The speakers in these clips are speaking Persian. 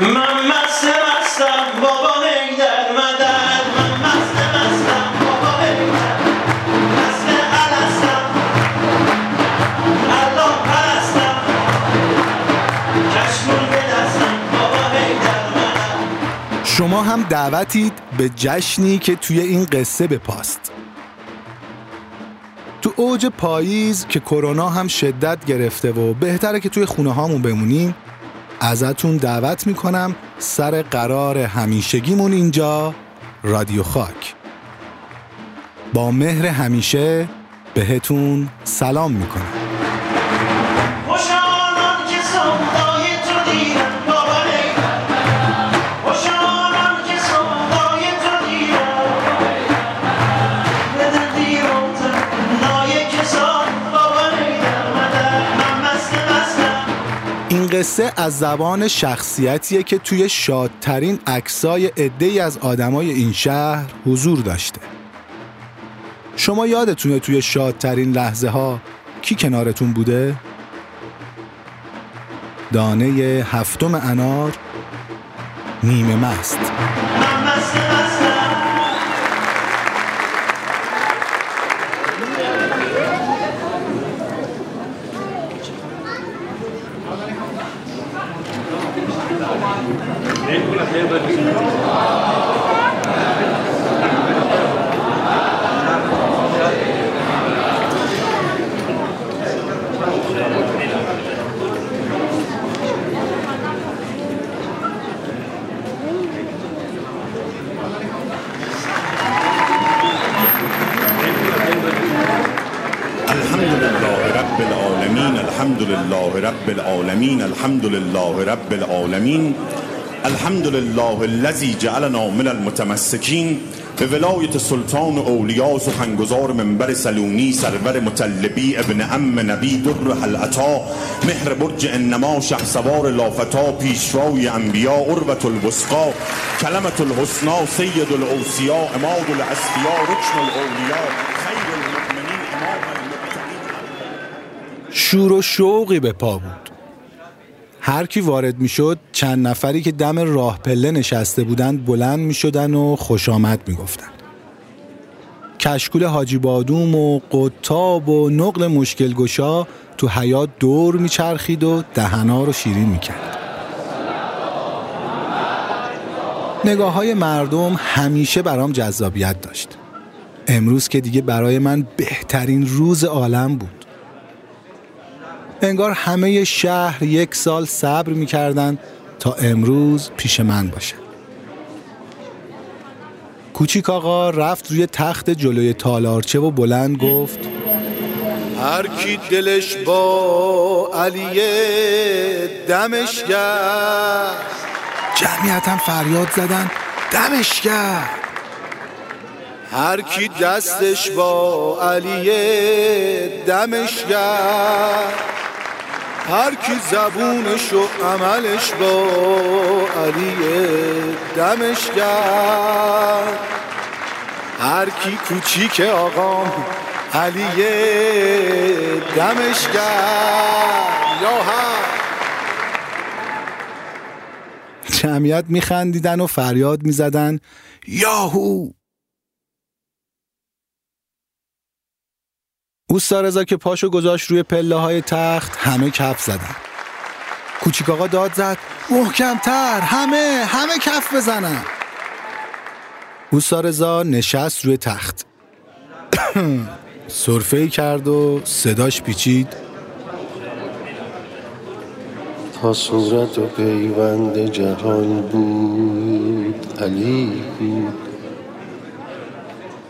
من مست مستم بابا در مدد. من مست مستم بابا در مست علستم الله پرستم. کشمون به دستم بابا در مدد. شما هم دعوتید به جشنی که توی این قصه بپاست. تو اوج پاییز که کرونا هم شدت گرفته و بهتره که توی خونه هامون بمونیم ازتون دعوت می‌کنم سر قرار همیشگیمون اینجا رادیو خاک. با مهر همیشه بهتون سلام می‌کنم. قصه از زبان شخصیتیه که توی شادترین عکسای عده‌ای از آدمای این شهر حضور داشته شما یادتونه توی شادترین لحظه ها کی کنارتون بوده؟ دانه هفتم انار نیمه مست الحمد لله رب العالمين الحمد لله الذي جعلنا من المتمسكين به ولایت سلطان اولیاء سخنگزار منبر سلونی سرور مطلبی ابن ام نبی در حلعتا مهر برج انما شه سوار لافتا پیشوای انبیا عروت الوسقا کلمت الحسنا سید الاوسیا اماد الاسفیا رکن الاولیاء خیر المؤمنین امام شور و شوقی به پا بود. هر کی وارد می شد چند نفری که دم راه پله نشسته بودند بلند می شدن و خوش آمد می گفتن. کشکول حاجی بادوم و قطاب و نقل مشکل گشا تو حیات دور می چرخید و دهنا رو شیرین می کرد. نگاه های مردم همیشه برام جذابیت داشت. امروز که دیگه برای من بهترین روز عالم بود. انگار همه شهر یک سال صبر می‌کردن تا امروز پیش من باشن. کوچیک آقا رفت روی تخت جلوی تالارچه و بلند گفت هر کی دلش با علی دمش کرد جمعیت هم فریاد زدن دمش کرد هر کی دستش با علی دمش کرد هر کی زبونش و عملش با علی دمش کرد هر کی کوچیک آقام علی دمش کرد یا جمعیت میخندیدن و فریاد می‌زدن. یاهو. اوستا که پاشو گذاشت روی پله های تخت همه کف زدن. کوچیک آقا داد زد محکمتر همه همه کف بزنن. اوستا نشست روی تخت. سرفه کرد و صداش پیچید. تا صورت و پیوند جهان بود علی. بود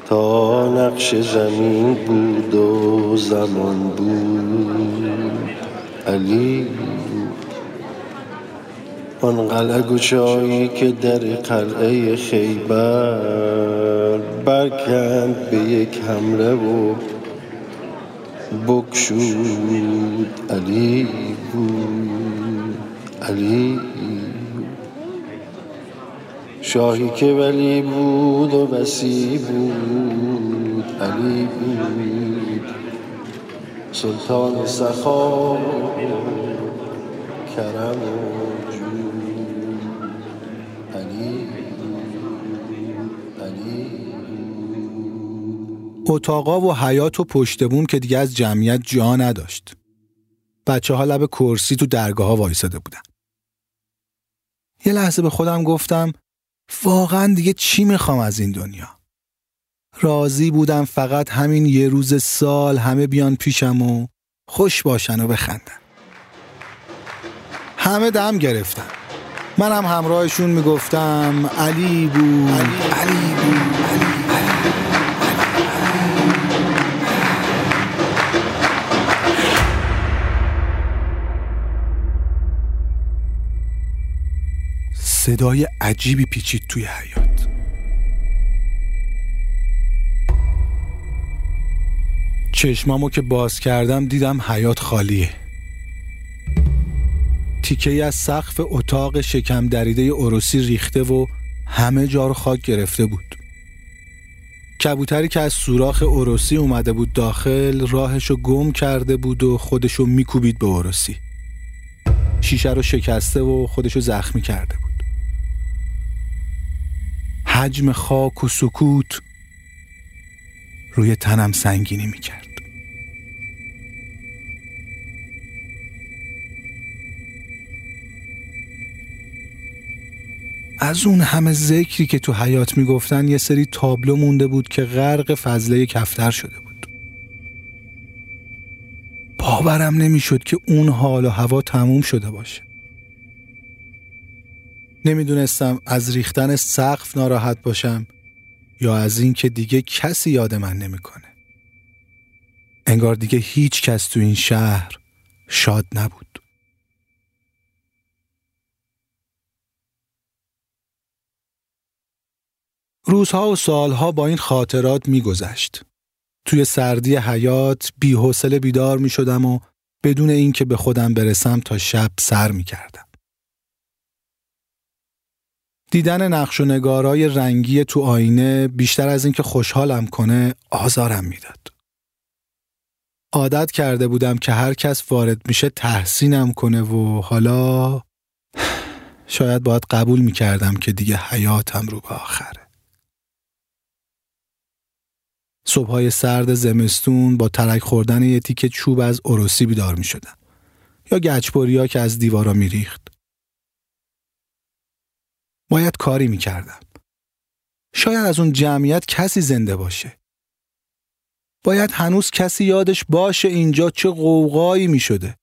تا نقش زمین بود و زمان بود. علی آن قلعه گشایی که در قلعه خیبر برکند به یک حمله و بکشود. علی بود. علی شاهی که ولی بود و وسی بود علی بود. سلطان سخا کرم و اتاقا و حیات و پشت بوم که دیگه از جمعیت جا نداشت. بچه ها لب کرسی تو درگاه ها وایساده بودن. یه لحظه به خودم گفتم واقعا دیگه چی می‌خوام از این دنیا؟ راضی بودم فقط همین یه روز سال همه بیان پیشم و خوش باشن و بخندن. همه دم گرفتن. منم همراهشون می‌گفتم علی بود علی, علی بود صدای عجیبی پیچید توی حیات چشمامو که باز کردم دیدم حیات خالیه. تیکه از سقف اتاق شکم دریده اروسی ریخته و همه جا رو خاک گرفته بود. کبوتری که از سوراخ اروسی اومده بود داخل راهشو گم کرده بود و خودشو میکوبید به اروسی شیشه رو شکسته و خودشو زخمی کرده بود. حجم خاک و سکوت روی تنم سنگینی می‌کرد. از اون همه ذکری که تو حیات می‌گفتن یه سری تابلو مونده بود که غرق فضله کفتر شده بود. باورم نمی‌شد که اون حال و هوا تموم شده باشه. نمی‌دونستم از ریختن سقف ناراحت باشم یا از اینکه دیگه کسی یاد من نمی‌کنه. انگار دیگه هیچ کس تو این شهر شاد نبود. روزها و سالها با این خاطرات میگذشت. توی سردی حیات بی بیدار می شدم و بدون اینکه به خودم برسم تا شب سر می کردم. دیدن نقش و نگارای رنگی تو آینه بیشتر از اینکه خوشحالم کنه آزارم می‌داد. عادت کرده بودم که هر کس وارد میشه تحسینم کنه و حالا شاید باید قبول می‌کردم که دیگه حیاتم رو به آخره. صبحهای سرد زمستون با ترک خوردن یه تیکه چوب از اروسی بیدار می یا گچبوریا که از دیوارا میریخت. باید کاری می‌کردم. شاید از اون جمعیت کسی زنده باشه. باید هنوز کسی یادش باشه اینجا چه قوقایی می شده.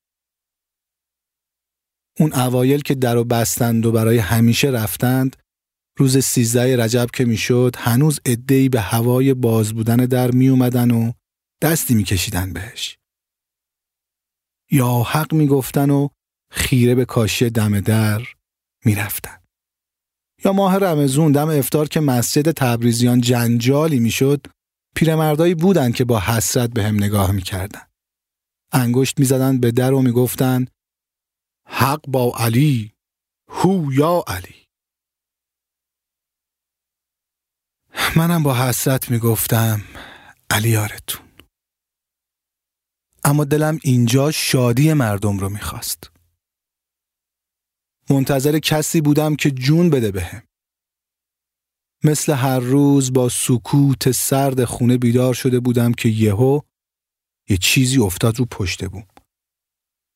اون اوایل که در و بستند و برای همیشه رفتند روز سیزده رجب که می‌شد هنوز ادهی به هوای باز بودن در می اومدن و دستی میکشیدن بهش. یا حق می‌گفتن و خیره به کاشی دم در می‌رفتن. یا ماه رمزون دم افتار که مسجد تبریزیان جنجالی می‌شد پیرمردایی بودن که با حسرت به هم نگاه می‌کردن. انگشت می‌زدن به در و می‌گفتن حق با علی هو یا علی. منم با حسرت می‌گفتم علی یارتون. اما دلم اینجا شادی مردم رو می‌خواست. منتظر کسی بودم که جون بده بهم. مثل هر روز با سکوت سرد خونه بیدار شده بودم که یهو یه چیزی افتاد رو پشت بوم.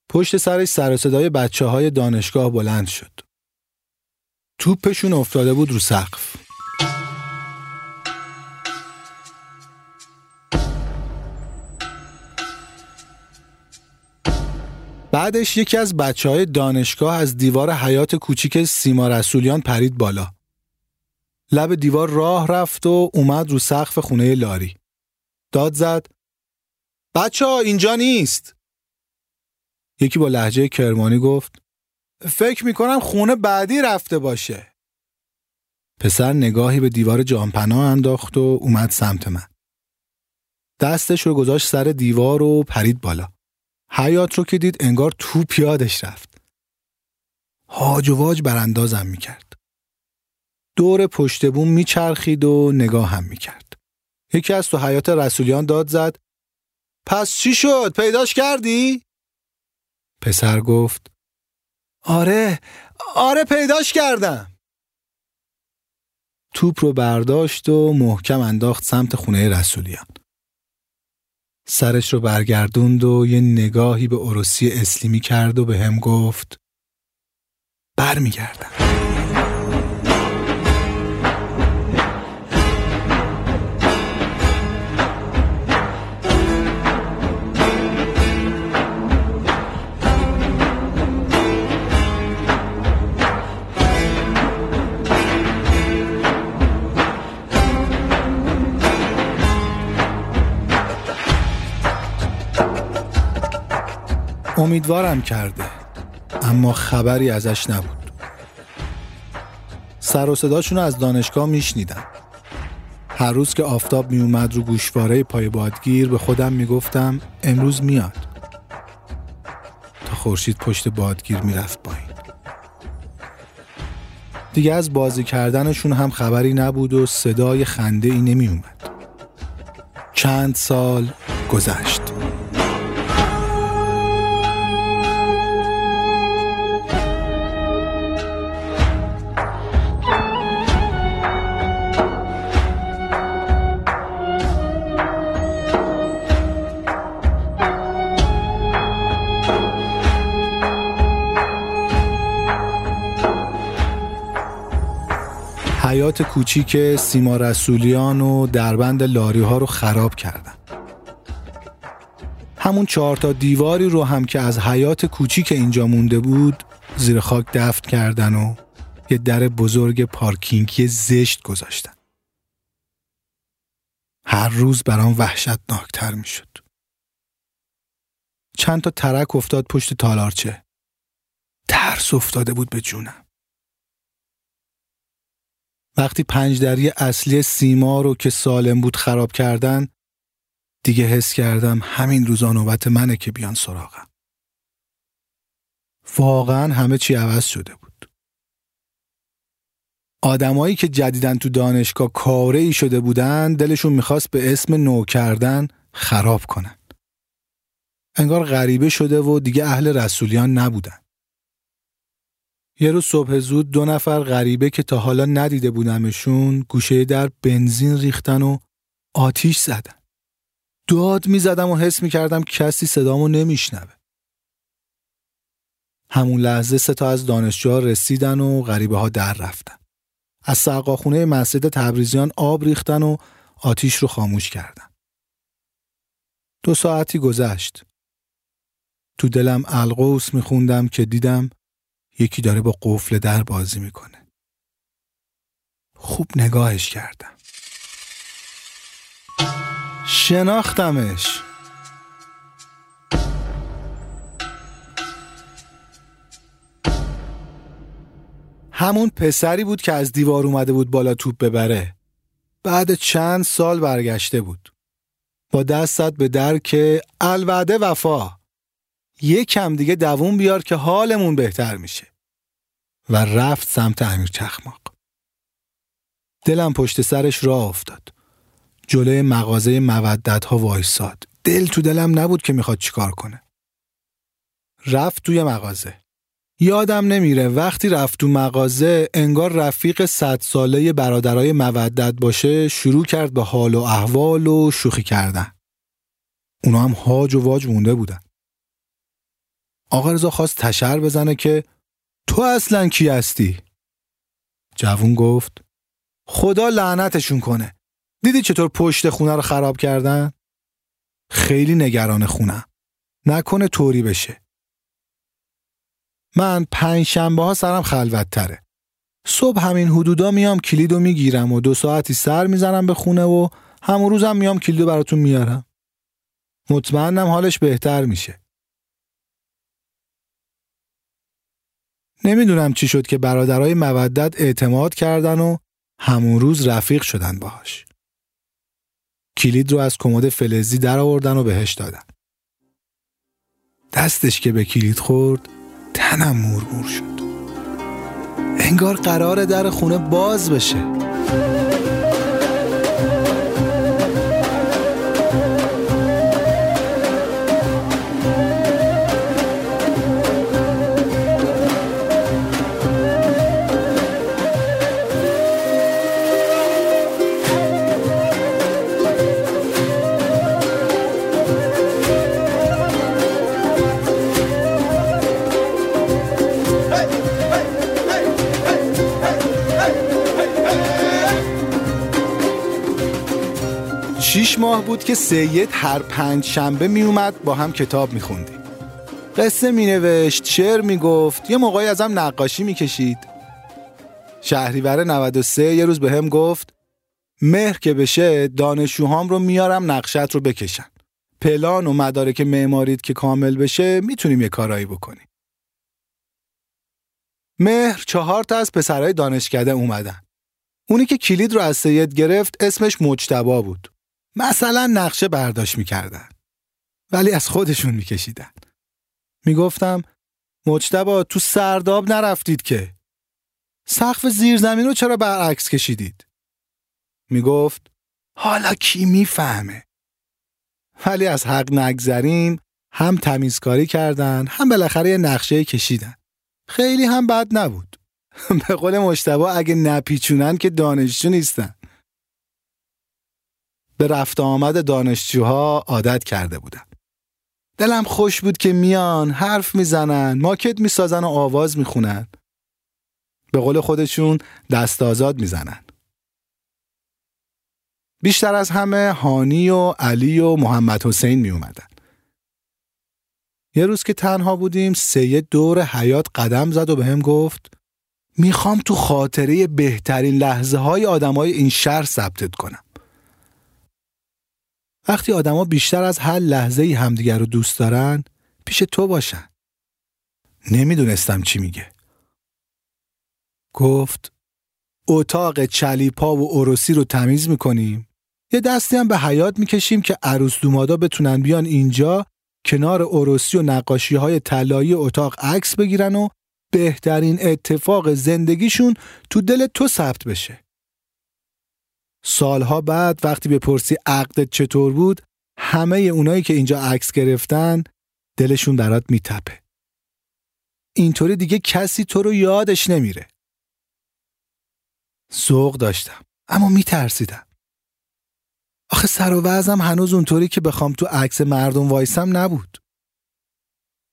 پشت سرش سر صدای بچه های دانشگاه بلند شد. توپشون افتاده بود رو سقف. بعدش یکی از بچه های دانشگاه از دیوار حیات کوچیک سیما رسولیان پرید بالا. لب دیوار راه رفت و اومد رو سقف خونه لاری. داد زد بچه ها اینجا نیست. یکی با لحجه کرمانی گفت فکر می‌کنم خونه بعدی رفته باشه. پسر نگاهی به دیوار جانپناه انداخت و اومد سمت من. دستش رو گذاشت سر دیوار و پرید بالا. حیات رو که دید انگار تو پیادش رفت. هاج و واج براندازم می‌کرد. دور پشت بوم میچرخید و نگاه هم می‌کرد. یکی از تو حیات رسولیان داد زد پس چی شد؟ پیداش کردی؟ پسر گفت آره آره پیداش کردم. توپ رو برداشت و محکم انداخت سمت خونه رسولیان. سرش رو برگردوند و یه نگاهی به عروسی اسلیمی کرد و به هم گفت برمیگردم. امیدوارم کرده. اما خبری ازش نبود. سر و صداشون از دانشگاه میشنیدم. هر روز که آفتاب میومد رو گوشواره پای بادگیر به خودم می‌گفتم امروز میاد. تا خورشید پشت بادگیر می‌رفت پایین. دیگه از بازی کردنشون هم خبری نبود و صدای خنده ای نمی اومد. چند سال گذشت. حیات کوچیک سیما رسولیان و دربند لاری ها رو خراب کردن. همون چهار تا دیواری رو هم که از حیات کوچیک اینجا مونده بود زیر خاک دفت کردن و یه در بزرگ پارکینگی زشت گذاشتن. هر روز برام وحشتناکتر می شد. چند تا ترک افتاد پشت تالارچه. ترس افتاده بود به جونم. وقتی پنجدری اصلی سیما رو که سالم بود خراب کردن دیگه حس کردم همین روزا نوبت منه که بیان سراغم. واقعا همه چی عوض شده بود. آدمایی که جدیدن تو دانشگاه کاره ای شده بودن دلشون می‌خواست به اسم نو کردن خراب کنن. انگار غریبه شده و دیگه اهل رسولیان نبودن. یه روز صبح زود دو نفر غریبه که تا حالا ندیده بودمشون گوشه در بنزین ریختن و آتیش زدن. داد می زدم و حس می کردم کسی صدامو نمیشنوه. همون لحظه سه تا از دانشجوها رسیدن و غریبه ها در رفتن. از سقاخونه مسجد تبریزیان آب ریختن و آتیش رو خاموش کردن. دو ساعتی گذشت. تو دلم القوس میخوندم که دیدم یکی داره با قفل در بازی می‌کنه. خوب نگاهش کردم. شناختمش. همون پسری بود که از دیوار اومده بود بالا توپ ببره. بعد چند سال برگشته بود. با دستت به در که الوعده وفا کم دیگه دوون بیار که حالمون بهتر میشه. و رفت سمت امیر چخماق. دلم پشت سرش راه افتاد. جلوی مغازه مودت ها وایساد. دل تو دلم نبود که می‌خواد چیکار کنه. رفت توی مغازه. یادم نمیره وقتی رفت تو مغازه انگار رفیق صد ساله برادرای مودت باشه شروع کرد به حال و احوال و شوخی کردن. اونا هم هاج و واج مونده بودن. آقا رضا خواست تشر بزنه که تو اصلا کی هستی؟ جوون گفت خدا لعنتشون کنه. دیدی چطور پشت خونه رو خراب کردن؟ خیلی نگران خونم. نکنه طوری بشه. من پنج شنبه ها سرم خلوت تره صبح همین حدودا میام کلیدو می‌گیرم و دو ساعتی سر می‌زنم به خونه و همون روزم میام کلیدو براتون میارم. مطمئنم حالش بهتر میشه. نمی‌دونم چی شد که برادرای مودت اعتماد کردن و همون روز رفیق شدن باهاش. کلید رو از کمد فلزی در آوردن و بهش دادن. دستش که به کلید خورد تنم مورمور شد. انگار قرار در خونه باز بشه. بود که سید هر پنج شنبه می اومد با هم کتاب می خوندیم. قصه می نوشت، شعر می گفت، یه موقعی ازم نقاشی می کشید. شهریور 93 یه روز به هم گفت مهر که بشه دانشجوهام رو میارم نقشت رو بکشن. پلان و مدارک معماریت که کامل بشه می‌تونیم یه کارایی بکنیم. مهر چهار تا از پسرهای دانشکده اومدن. اونی که کلید رو از سید گرفت اسمش مجتبا بود. مثلا نقشه برداشت می‌کردن. ولی از خودشون میکشیدن. می‌گفتم مجتبا تو سرداب نرفتید که. سقف زیرزمین رو چرا برعکس کشیدید؟ می‌گفت حالا کی می‌فهمه؟ ولی از حق نگذریم هم تمیزکاری کردن هم بالاخره یه نقشه کشیدن. خیلی هم بد نبود. به قول مشتبا اگه نپیچونن که دانشجو نیستن. به رفت آمد دانشجوها عادت کرده بودم. دلم خوش بود که میان حرف می‌زنن ماکت می‌سازن و آواز می‌خونن. به قول خودشون دست آزاد می‌زنن. بیشتر از همه هانی و علی و محمد حسین می اومدن. یه روز که تنها بودیم سید دور حیات قدم زد و به هم گفت می‌خوام تو خاطره بهترین لحظه های آدم های این شهر ثبتت کنم. وقتی آدما بیشتر از هر لحظه ای همدیگر رو دوست دارن پیش تو باشن. نمی‌دونستم چی میگه. گفت اتاق چلیپا و اروسی رو تمیز می‌کنیم یه دستی هم به حیات می‌کشیم که عروس دومادا بتونن بیان اینجا کنار اروسی و نقاشی های طلایی اتاق عکس بگیرن و بهترین اتفاق زندگیشون تو دل تو ثبت بشه. سالها بعد وقتی بپرسی عقدت چطور بود همه اونایی که اینجا عکس گرفتن دلشون برات میتپه. اینطوری دیگه کسی تو رو یادش نمیره. سوق داشتم اما میترسیدم. آخه سر و وزم هنوز اونطوری که بخوام تو عکس مردم وایسم نبود.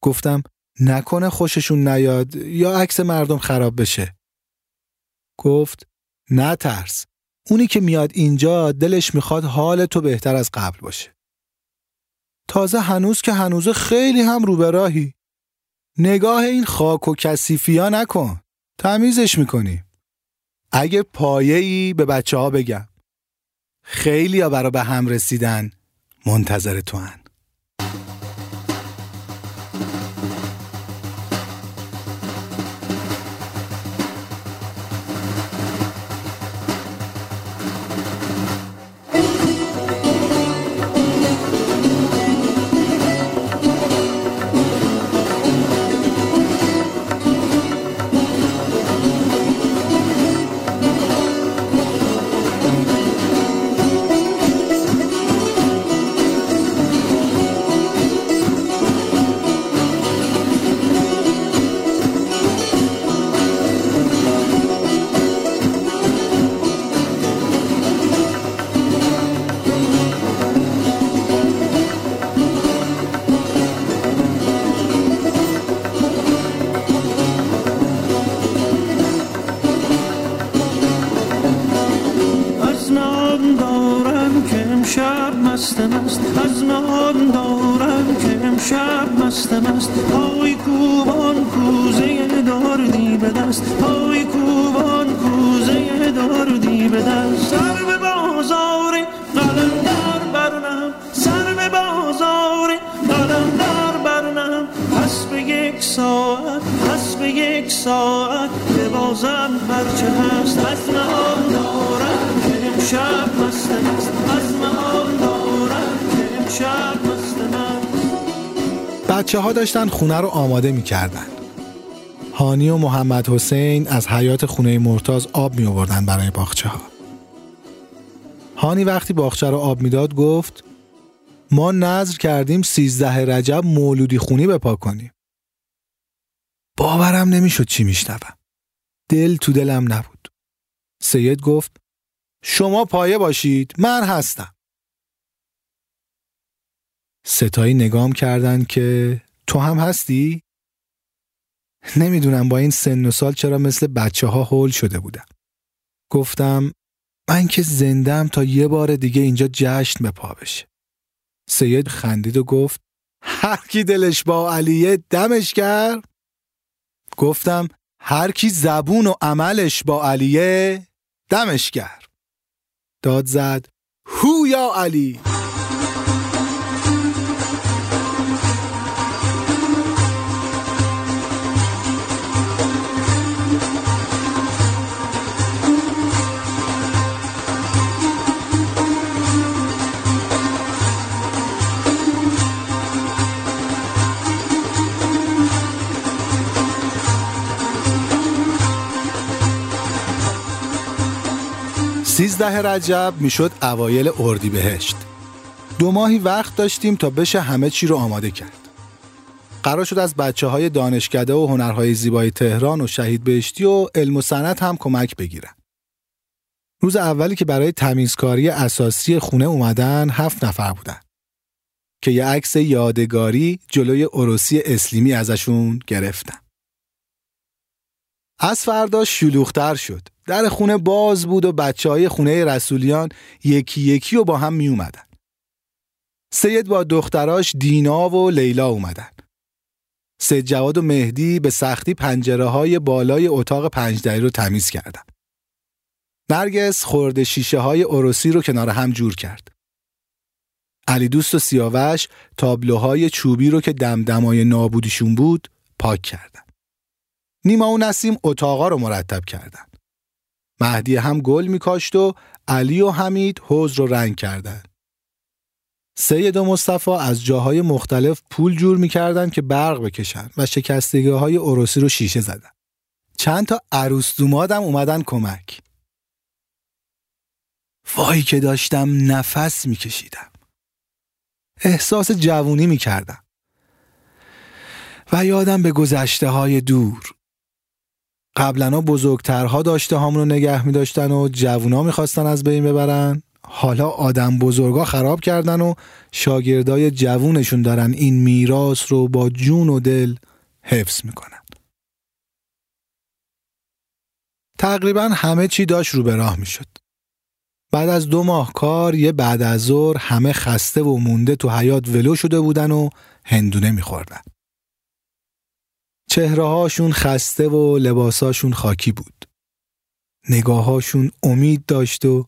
گفتم نکنه خوششون نیاد یا عکس مردم خراب بشه. گفت نه ترس. اونی که میاد اینجا دلش می‌خواد حال تو بهتر از قبل باشه. تازه هنوز که هنوز خیلی هم رو به راهی. نگاه این خاک و کسیفی ها نکن. تمیزش می‌کنیم. اگه پایه‌ای به بچه ها بگم. خیلی ها برا به هم رسیدن منتظر تو هن. پای کوبان کوزه داردی به دست پای کوبان کوزه داردی به دست سر به بازار برنم سر به بازار قلندر برنم پس به یک ساعت پس به یک ساعت ببازم هرچه هست از محال دارم که امشب مست است از محال دارم که امشب بچه ها داشتن خونه رو آماده می کردن. هانی و محمد حسین از حیات خونه مرتاز آب می آوردن برای باخچه ها. هانی وقتی باخچه رو آب می‌داد گفت ما نظر کردیم سیزده رجب مولودی خونی بپا کنیم. باورم نمی‌شد چی میشنوم. دل تو دلم نبود. سید گفت شما پایه باشید من هستم. ستایی نگام کردن که تو هم هستی؟ نمی‌دونم با این سن و سال چرا مثل بچه ها هول شده بودم. گفتم من که زندم تا یه بار دیگه اینجا جشن به پا بشه. سید خندید و گفت هر کی دلش با علیه دمش کرد گفتم هر کی زبون و عملش با علیه دمش کرد داد زد هو یا علی سیزده رجب می‌شد اوایل اردی بهشت. دو ماهی وقت داشتیم تا بشه همه چی رو آماده کرد. قرار شد از بچه های دانشکده و هنرهای زیبای تهران و شهید بهشتی و علم و سنت هم کمک بگیرن. روز اولی که برای تمیزکاری اساسی خونه اومدن هفت نفر بودن که یه عکس یادگاری جلوی عروسی اسلیمی ازشون گرفتن. از فردا شلوغتر شد. در خونه باز بود و بچه های خونه رسولیان یکی یکی و با هم می اومدن. سید با دختراش دینا و لیلا اومدن. سید جواد و مهدی به سختی پنجره های بالای اتاق پنجدری رو تمیز کردن. نرگس خورده شیشه های عروسی رو کنار هم جور کرد. علی دوست و سیاوش تابلوهای چوبی رو که دمدمای نابودیشون بود پاک کردن. نیما و نسیم اتاقا رو مرتب کردن. مهدی هم گل میکاشت و علی و حمید حوز رو رنگ کردن. سید و مصطفی از جاهای مختلف پول جور می‌کردن که برق بکشن و شکستگی های عروسی رو شیشه زدن. چند تا عروس دومادم اومدن کمک. وای که داشتم نفس میکشیدم. احساس جوونی می‌کردم. و یادم به گذشته های دور قبلا بزرگترها داشته همون رو نگه می داشتن و جوونا می‌خواستن از بین ببرن. حالا آدم بزرگا خراب کردن و شاگردای جوونشون دارن این میراث رو با جون و دل حفظ می‌کنن. تقریبا همه چی داشت رو به راه می‌شد. بعد از دو ماه کار یه بعد از ظهر همه خسته و مونده تو حیات ولو شده بودن و هندونه میخوردن. چهرههاشون خسته و لباساشون خاکی بود. نگاهاشون امید داشت و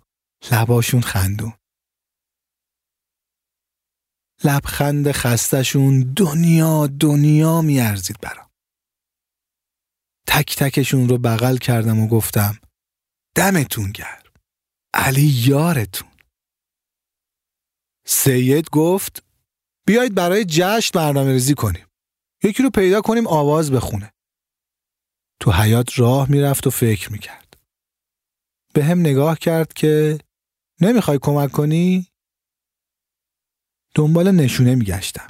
لباشون خندون. لبخند خستشون دنیا دنیا میارزید برام. تک تکشون رو بغل کردم و گفتم دمتون گرم. علی یارتون. سید گفت بیایید برای جشن برنامه ریزی کنیم. یکی رو پیدا کنیم آواز بخونه. تو حیات راه می‌رفت و فکر می‌کرد. به هم نگاه کرد که نمی‌خوای کمک کنی؟ دنبال نشونه میگشتم.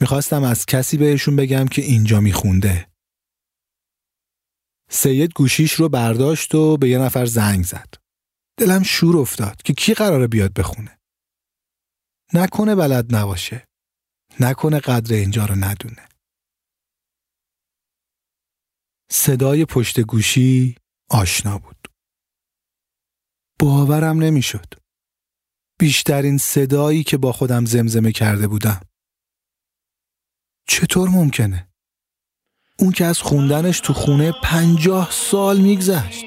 می‌خواستم از کسی بهشون بگم که اینجا میخونده. سید گوشیش رو برداشت و به یه نفر زنگ زد. دلم شور افتاد که کی قراره بیاد بخونه. نکنه بلد نباشه. نکنه قدر اینجا رو ندونه. صدای پشت گوشی آشنا بود. باورم نمی‌شد. بیشترین صدایی که با خودم زمزمه کرده بودم. چطور ممکنه؟ اون که از خوندنش تو خونه پنجاه سال میگذشت.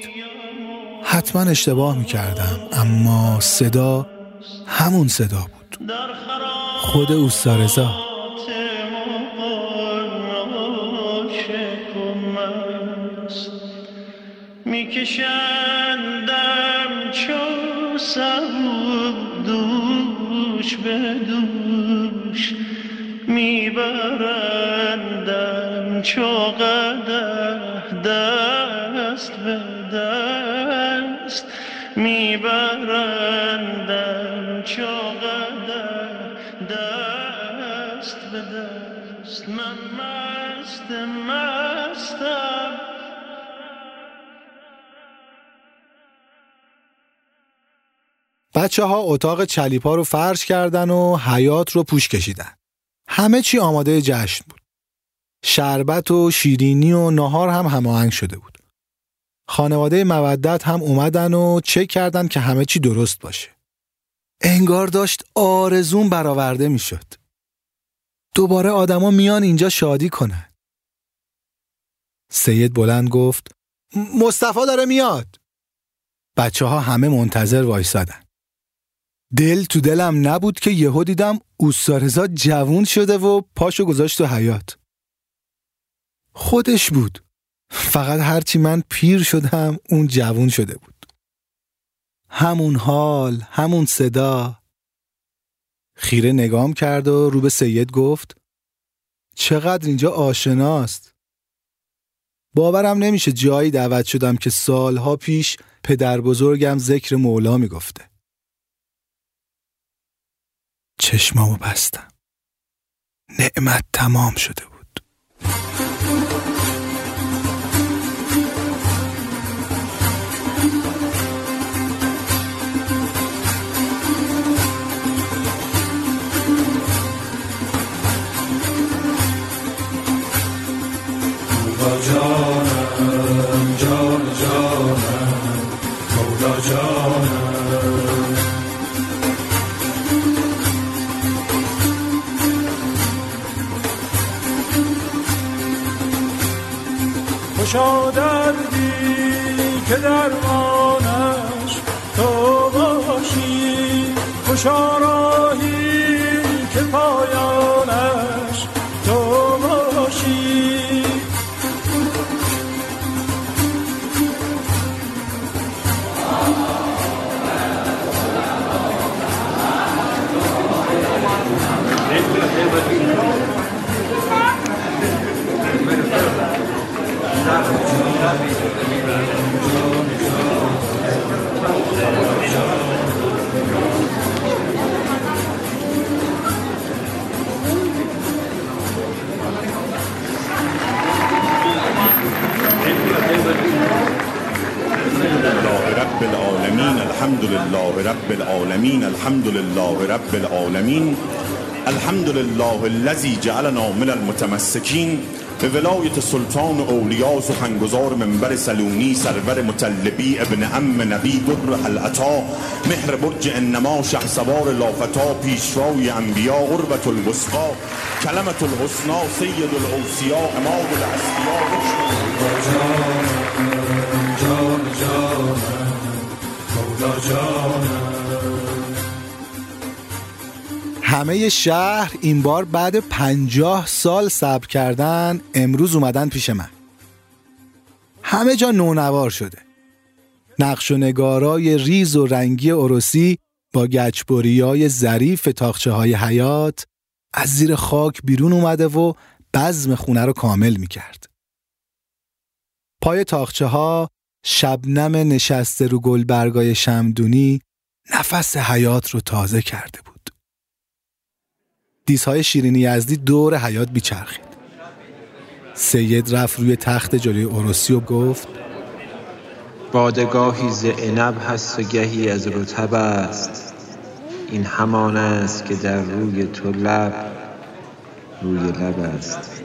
حتما اشتباه می‌کردم اما صدا همون صدا بود. خود اوستا میکشندم چو سبود دوش به دوش. میبرندم چو قده دست به دست. میبرندم چو من مست بچه ها اتاق چلیپا رو فرش کردن و حیات رو پوش کشیدن. همه چی آماده جشن بود. شربت و شیرینی و نهار هم هماهنگ شده بود. خانواده مودت هم اومدن و چک کردن که همه چی درست باشه. انگار داشت آرزون برآورده می‌شد. دوباره آدما میان اینجا شادی کنن. سید بلند گفت مصطفی داره میاد. بچه ها همه منتظر وایسادن. دل تو دلم نبود که یهو دیدم اوستارزا جوون شده و پاشو گذاشت تو حیات. خودش بود. فقط هرچی من پیر شدم اون جوون شده بود. همون حال، همون صدا. خیره نگام کرد و رو به سید گفت چقدر اینجا آشناست. باورم نمیشه جایی دعوت شدم که سالها پیش پدر بزرگم ذکر مولا می‌گفته. چشمامو بستم. نعمت تمام شده بود. جانم جان جانم مولا خوشا دردی که درمانش تو باشی. خوشا راهی که پایانش رب العالمين الحمد لله رب العالمين الحمد لله رب العالمين الحمد لله الذي جعلنا من المتمسكين به ولایت سلطان اولیا سخنگزار منبر سلونی سرور مطلبی ابن ام نبی در العطا مهر برج انما شه سوار لافتا پیشوای انبیا قربت الوسقا کلمت الحسنا سید الاوسیا جان جانم همه شهر این بار بعد پنجاه سال صبر کردن امروز اومدن پیش من همه جا نونوار شده نقش و نگارای ریز و رنگی عروسی با گچبری های ظریف تاخچه های حیات از زیر خاک بیرون اومده و بزم خونه رو کامل می کرد. پای تاخچه ها شبنم نشسته رو گلبرگای شمدونی نفس حیات رو تازه کرده بود. دیسهای شیرینی یزدی دور حیات بیچرخید. سید رفت روی تخت جلوی عروسی و گفت بادگاهی ز عنب هست و گهی از رطب است. این همان است که در روی تو لب روی لب است.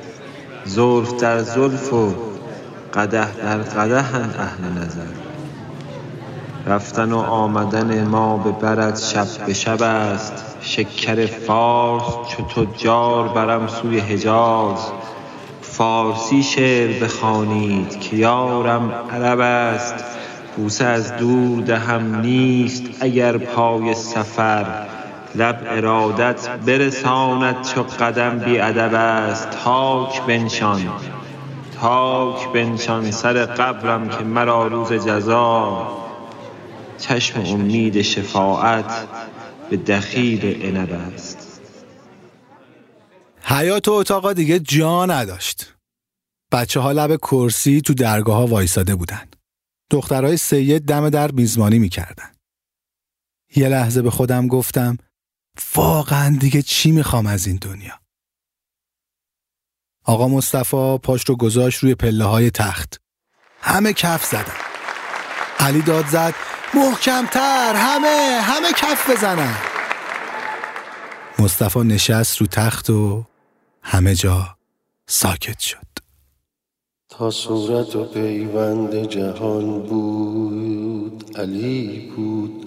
زلف در زلف و قده در قدهند اهل نظر. رفتن و آمدن ما به برد شب به شب است. شکر فارس چو تجار برم سوی حجاز. فارسی شعر بخوانید که یارم عرب است. بوسه از دور دهم نیست اگر پای سفر. لب ارادت برساند چو قدم بی ادب است. تاک بنشان تاک بنشان سر قبرم که مرا روز جزا. چشم امید شفاعت به دخیل عنب است حیات و اتاقا دیگه جا نداشت. بچه ها لب کرسی تو درگاه ها وایساده بودن. دخترای سید دم در میزبانی می‌کردن. یه لحظه به خودم گفتم واقعا دیگه چی می‌خوام از این دنیا؟ آقا مصطفی پاش رو گذاشت روی پله های تخت. همه کف زدن. علی داد زد محکمتر همه همه کف بزنن. مصطفی نشست رو تخت و همه جا ساکت شد. تا صورت و پیوند جهان بود علی بود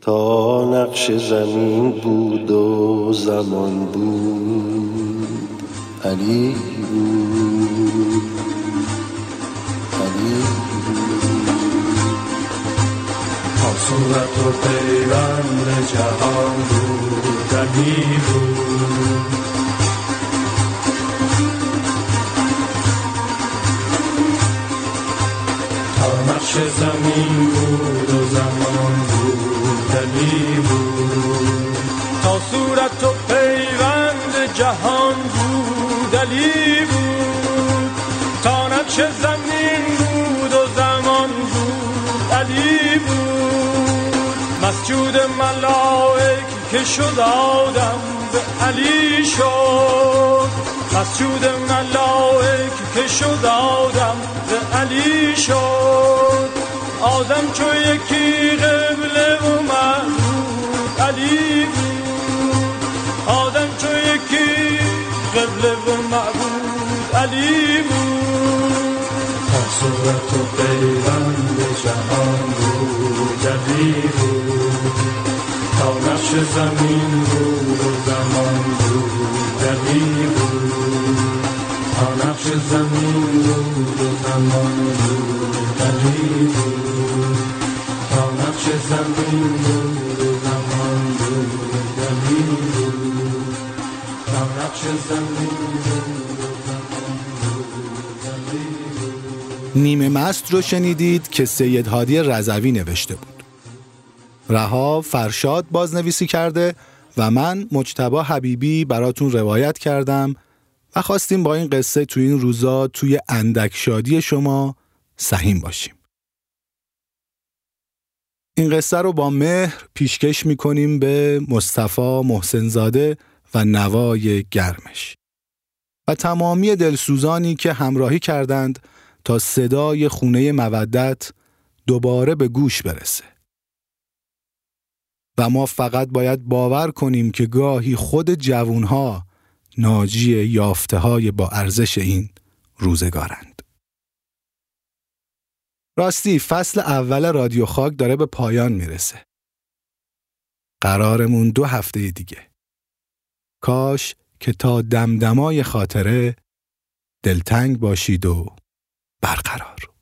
تا نقش زمین بود و زمان بود علی بود علی صورت و پیوند جهان بود علی بود. تا نقش زمین بود و زمان بود علی بود. تا صورت و پیوند جهان بود علی بود. تا نقش زمین بود مسجود ملائک که شد آدم به علی شد. مسجود ملائک که شد آدم به علی شد. آدم چو یکی قبله و معبود علی بود. آدم چو یکی قبله و معبود علی بود. تا صورت و پیوند جهان بود. بود تا نقش زمین بود و زمان بود علی بود تا نقش زمین بود و زمان بود علی بود تا نقش زمین بود و زمان بود علی بود تا نقش زمین نیمه مست رو شنیدید که سید هادی رضوی نوشته بود. رها فرشاد بازنویسی کرده و من مجتبا حبیبی براتون روایت کردم و خواستیم با این قصه تو این روزا توی اندک شادی شما سهیم باشیم. این قصه رو با مهر پیشکش می‌کنیم به مصطفی محسنزاده و نوای گرمش و تمامی دلسوزانی که همراهی کردند تا صدای خونه مودت دوباره به گوش برسه. و ما فقط باید باور کنیم که گاهی خود جوونها ناجی یافته های با ارزش این روزگارند. راستی فصل اول رادیو خاک داره به پایان می‌رسه. قرارمون دو هفته دیگه. کاش که تا دمدمای خاطره دلتنگ باشید و برقرار.